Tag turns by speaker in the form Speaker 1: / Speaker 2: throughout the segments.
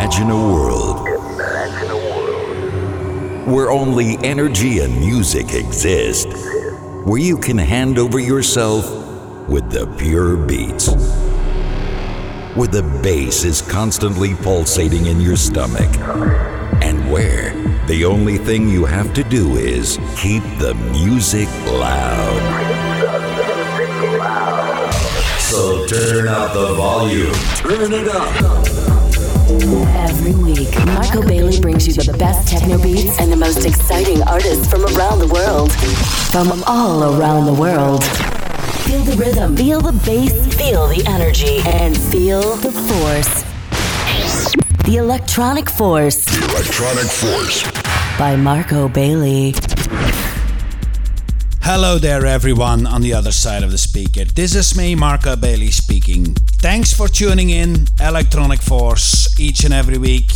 Speaker 1: Imagine a world where only energy and music exist, where you can hand over yourself with the pure beats, where the bass is constantly pulsating in your stomach, and where the only thing you have to do is keep the music loud. So turn up the volume. Turn it up.
Speaker 2: Every week, Marco Bailey brings you the best techno beats and the most exciting artists from around the world. From all around the world. Feel the rhythm, feel the bass, feel the energy, and feel the force. The Electronic Force.
Speaker 1: The Electronic Force.
Speaker 2: By Marco Bailey.
Speaker 3: Hello there, everyone on the other side of the speaker. This is me, Marco Bailey, speaking. Thanks for tuning in, Electronic Force, each and every week.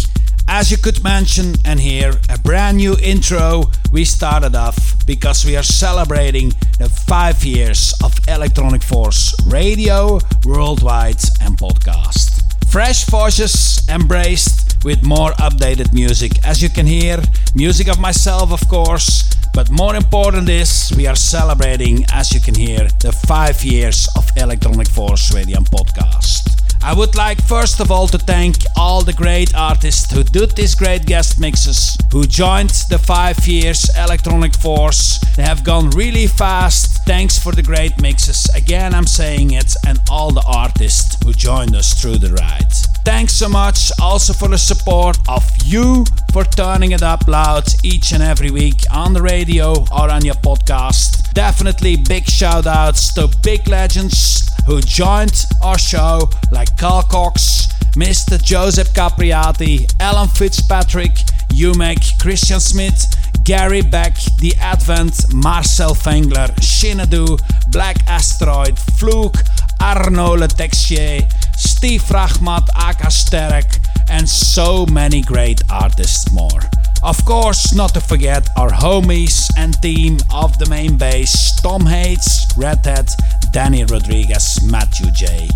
Speaker 3: As you could mention and hear, a brand new intro we started off because we are celebrating the five years of Electronic Force radio, worldwide, and podcast. Fresh forces embraced with more updated music. As you can hear, music of myself, of course, but more important is we are celebrating, as you can hear, the five years of Electronic Force Radio podcast. I would like first of all to thank all the great artists who did these great guest mixes, who joined the five years Electronic Force. They have gone really fast. Thanks for the great mixes. Again, I'm saying it, and all the artists who joined us through the ride. Thanks so much also for the support of you for turning it up loud each and every week on the radio or on your podcast. Definitely big shout outs to big legends who joined our show like Carl Cox, Mr. Joseph Capriati, Alan Fitzpatrick, Umek, Christian Smith, Gary Beck, The Advent, Marcel Fengler, Shinedoe, Black Asteroid, Fluke, Arnaud Le Texier, Steve Rachmad, Aka Sterac, and so many great artists more. Of course, not to forget our homies and team of the main base Tom Hades, Red Hat, Danny Rodriguez, Matthew J.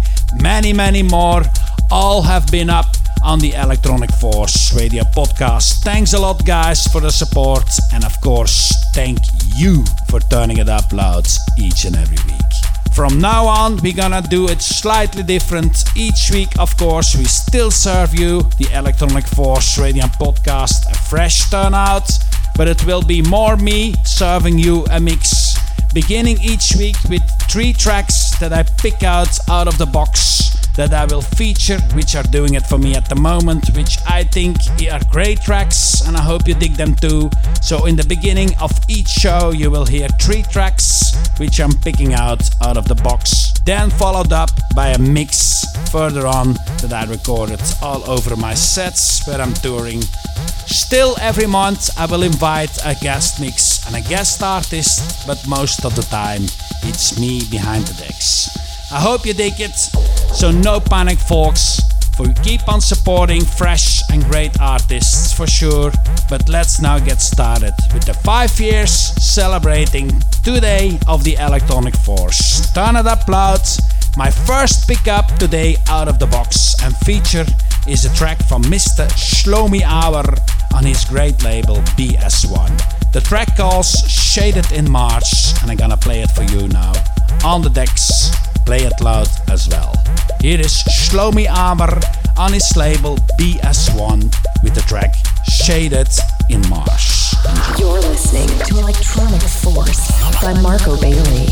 Speaker 3: Many, many more. All have been up on the Electronic Force Radio podcast. Thanks a lot, guys, for the support, and of course, thank you for turning it up loud each and every week. From now on, we're gonna do it slightly different. Each week, of course, we still serve you the Electronic Force Radio podcast, a fresh turnout, but it will be more me serving you a mix. Beginning each week with three tracks that I pick out out of the box that I will feature, which are doing it for me at the moment, which I think are great tracks and I hope you dig them too. So, in the beginning of each show, you will hear three tracks which I'm picking out out of the box, then followed up by a mix further on that I recorded all over my sets where I'm touring. Still, every month I will invite a guest mix and a guest artist, but most of the time it's me behind the decks. I hope you dig it. So no panic, folks. For you keep on supporting fresh and great artists for sure. But let's now get started with the five years celebrating today of the Electronic Force. Turn it up loud. My first pickup today out of the box and feature is a track from Mr. Shlomi Aber on his great label BS1. The track calls Shaded in March and I'm gonna play it for you now on the decks play it loud as well. Here is Shlomi Aber on his label BS1 with the track Shaded in Marsh.
Speaker 2: You're listening to Electronic Force by Marco Bailey.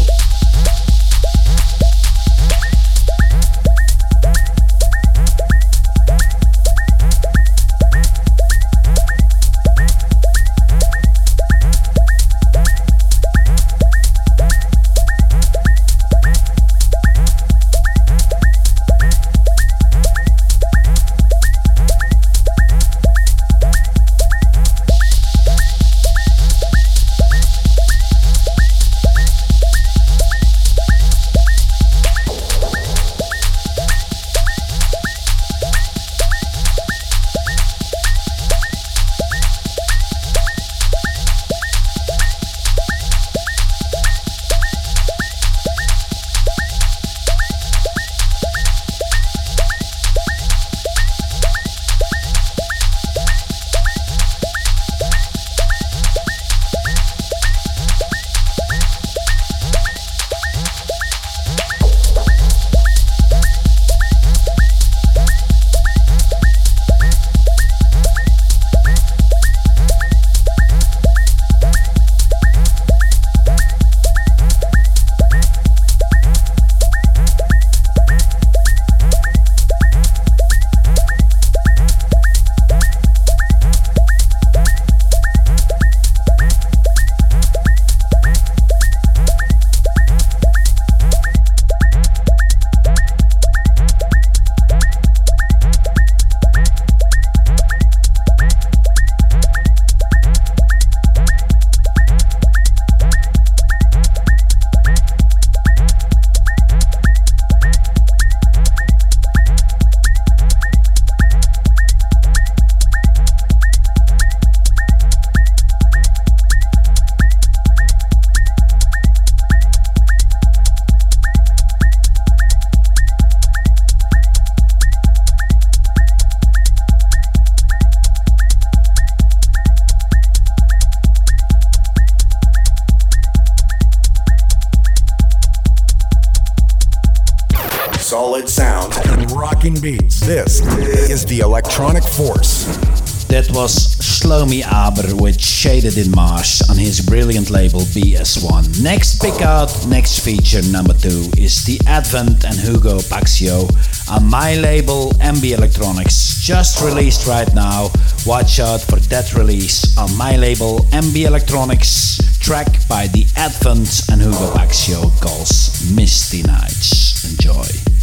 Speaker 3: Shaded in Mars on his brilliant label BS1. Next pick out, next feature number two is The Advent and Hugo Paxio on my label MB Elektronics, just released right now. Watch out for that release on my label MB Elektronics, track by The Advent and Hugo Paxio calls Misty Nights. Enjoy.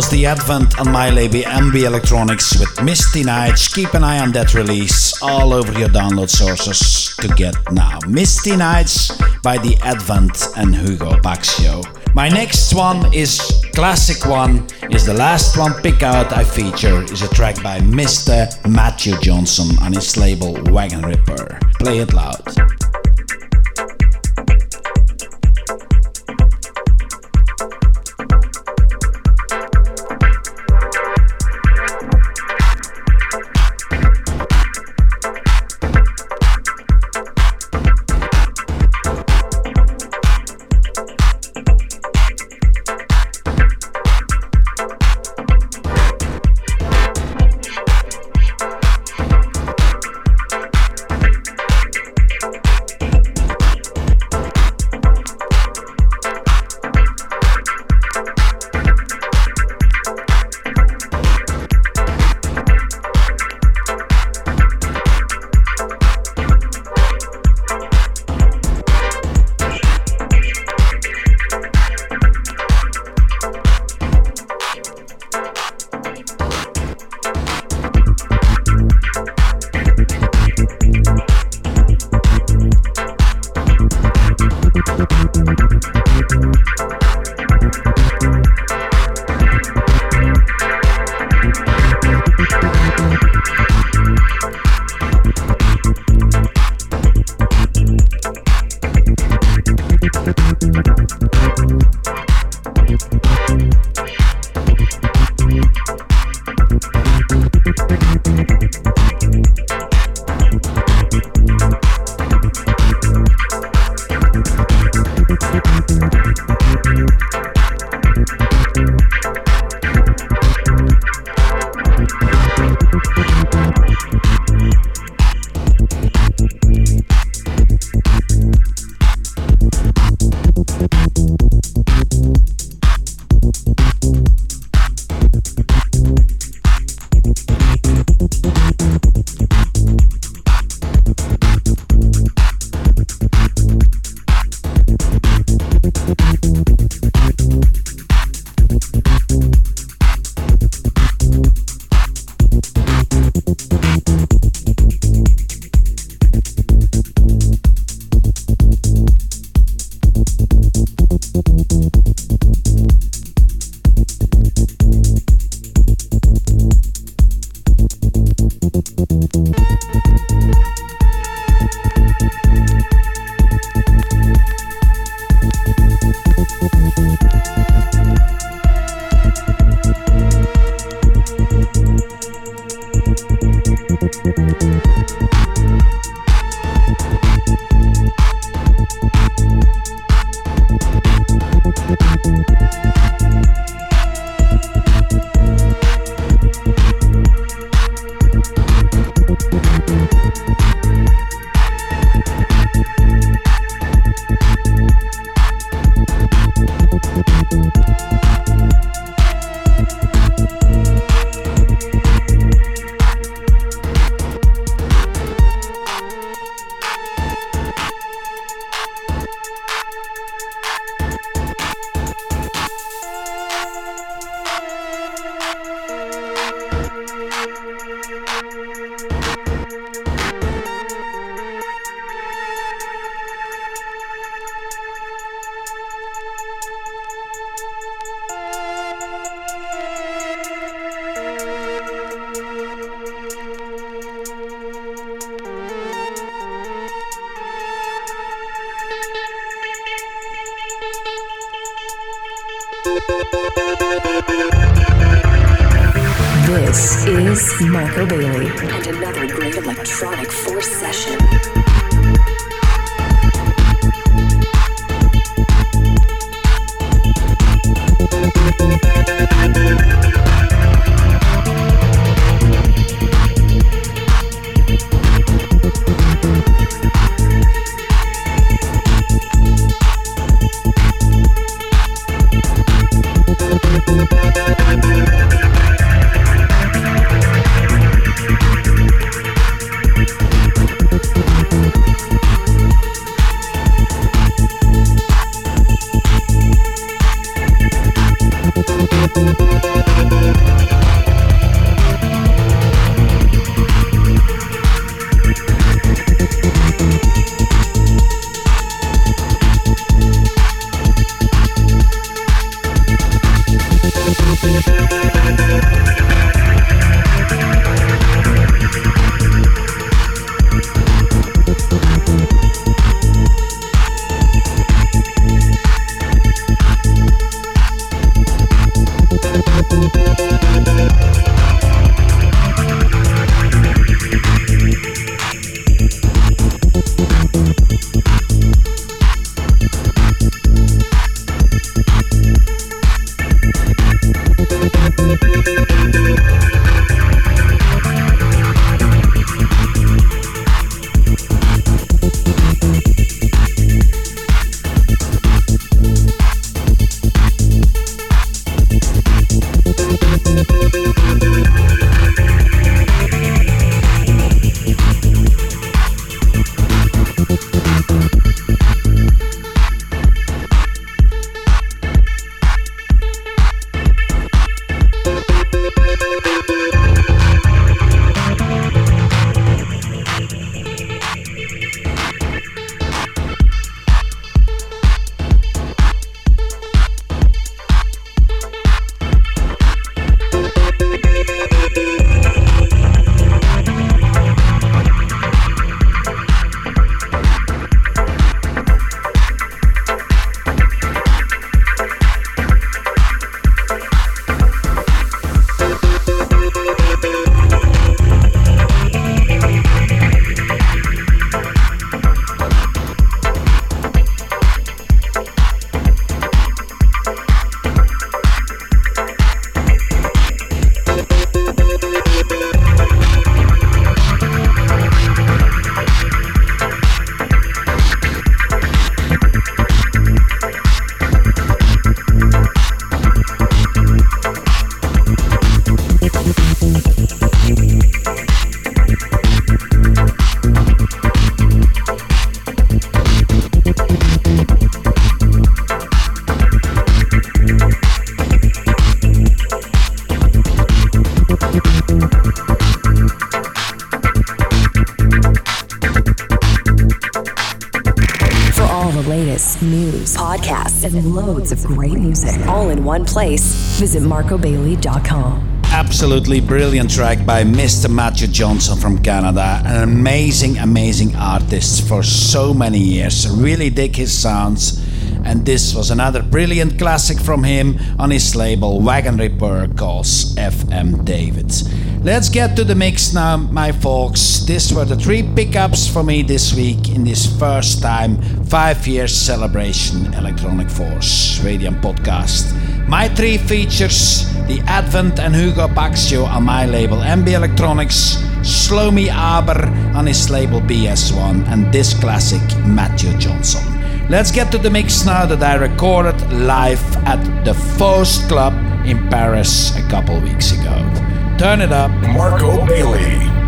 Speaker 3: Was the Advent on my label MB Elektronics with Misty Nights. Keep an eye on that release all over your download sources to get now. Misty Nights by the Advent and Hugo Baxio. My next one is classic one, is the last one pick out I feature, is a track by Mr. Matthew Jonson on his label Wagon Repair. Play it loud.
Speaker 2: another great electronic. Place. Visit marcobailey.com.
Speaker 3: Absolutely brilliant track by Mr. Matthew Jonson from Canada. An amazing, amazing artist for so many years. Really dig his sounds. And this was another brilliant classic from him on his label Wagon Repair calls FM David. Let's get to the mix now, my folks. These were the three pickups for me this week in this first time five years celebration Electronic Force Radio podcast. My three features the Advent and Hugo Baxio on my label MB Elektronics, Shlomi Aber on his label BS1, and this classic Matthew Jonson. Let's get to the mix now that I recorded live at the Faust Club in Paris a couple weeks ago. Turn it up.
Speaker 4: Marco Bailey.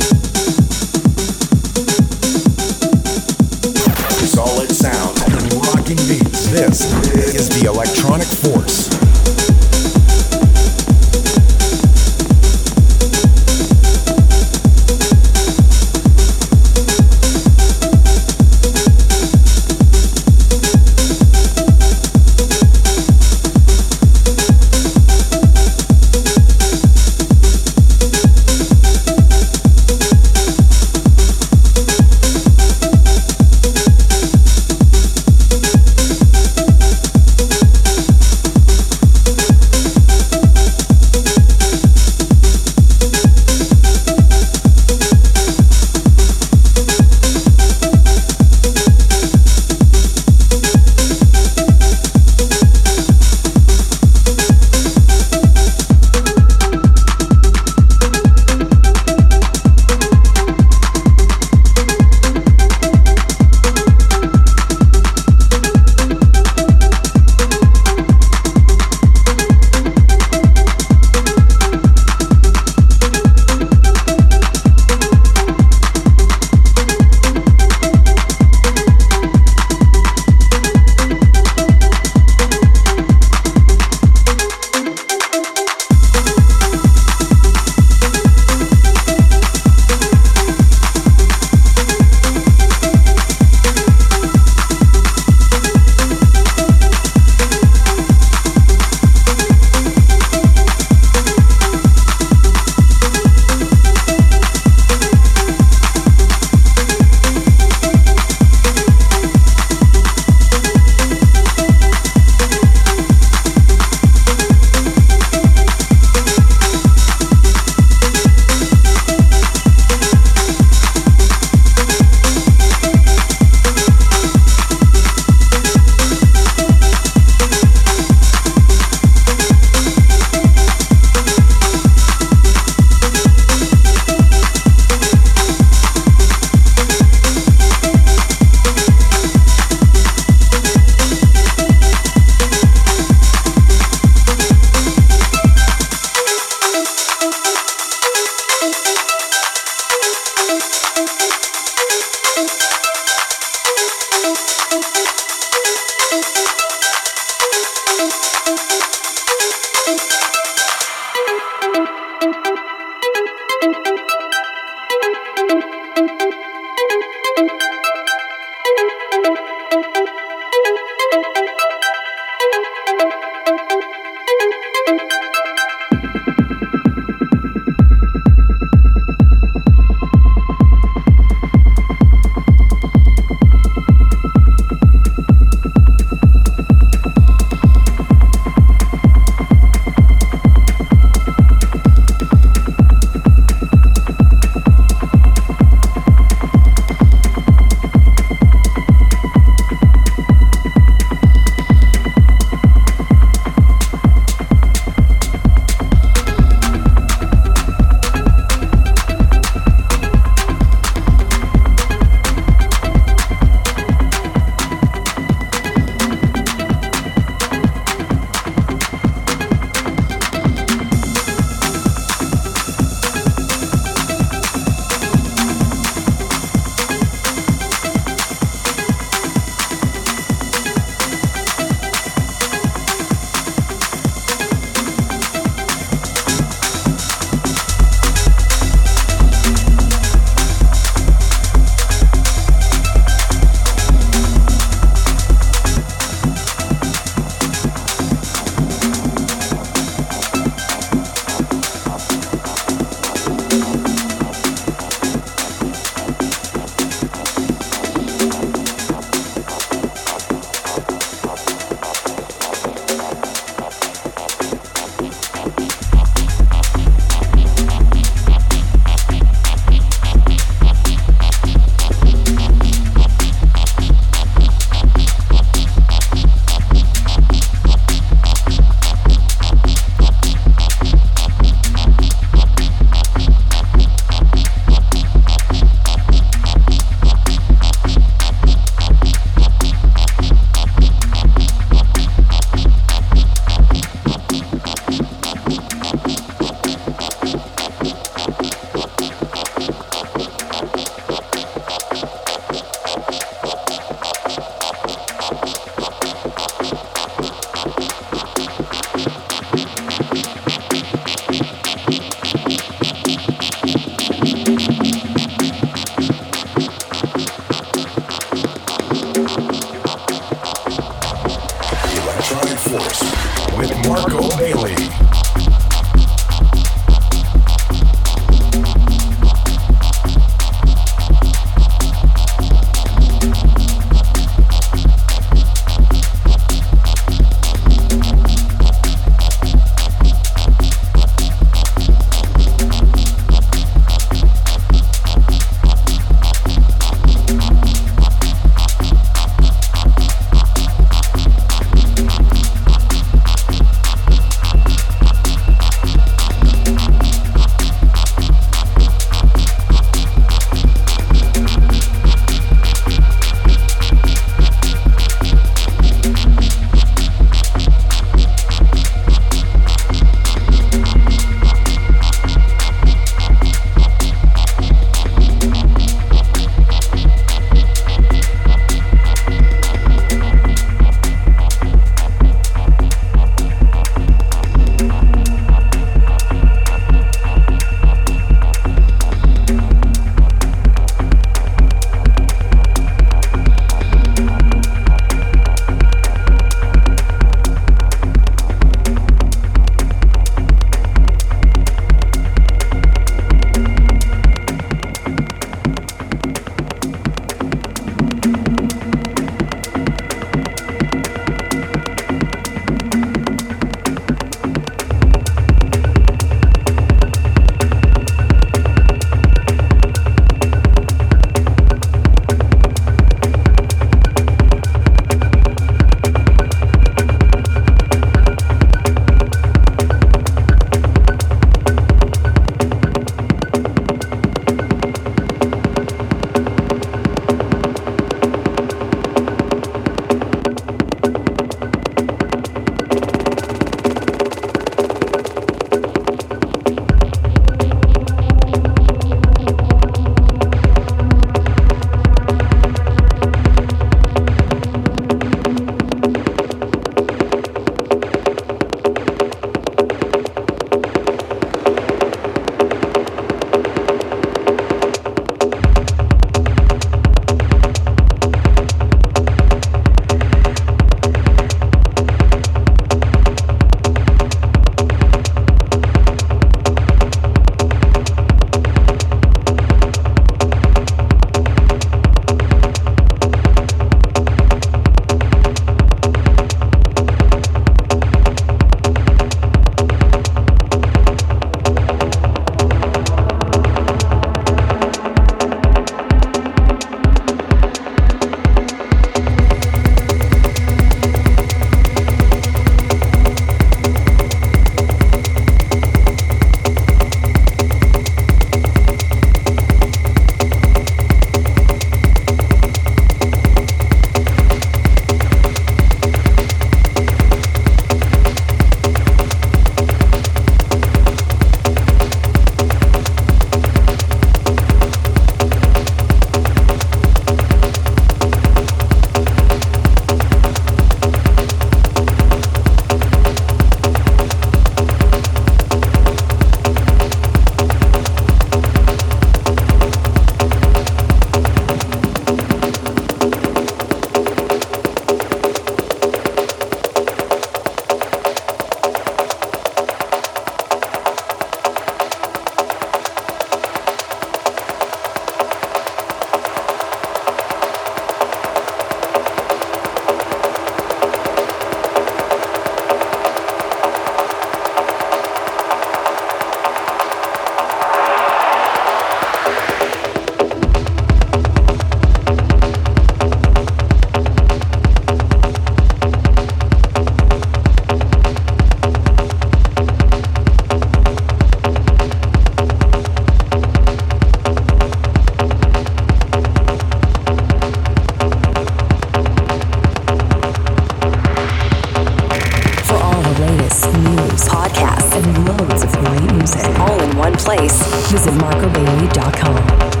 Speaker 2: Bailey music all in one place. Visit marcobailey.com.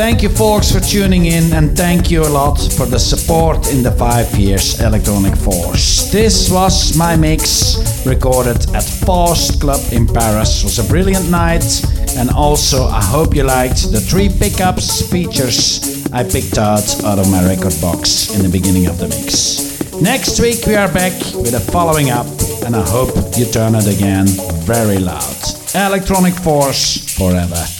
Speaker 3: Thank you, folks, for tuning in, and thank you a lot for the support in the five years Electronic Force. This was my mix recorded at Faust Club in Paris. It was a brilliant night, and also I hope you liked the three pickups features I picked out out of my record box in the beginning of the mix. Next week we are back with a following up, and I hope you turn it again very loud. Electronic Force forever.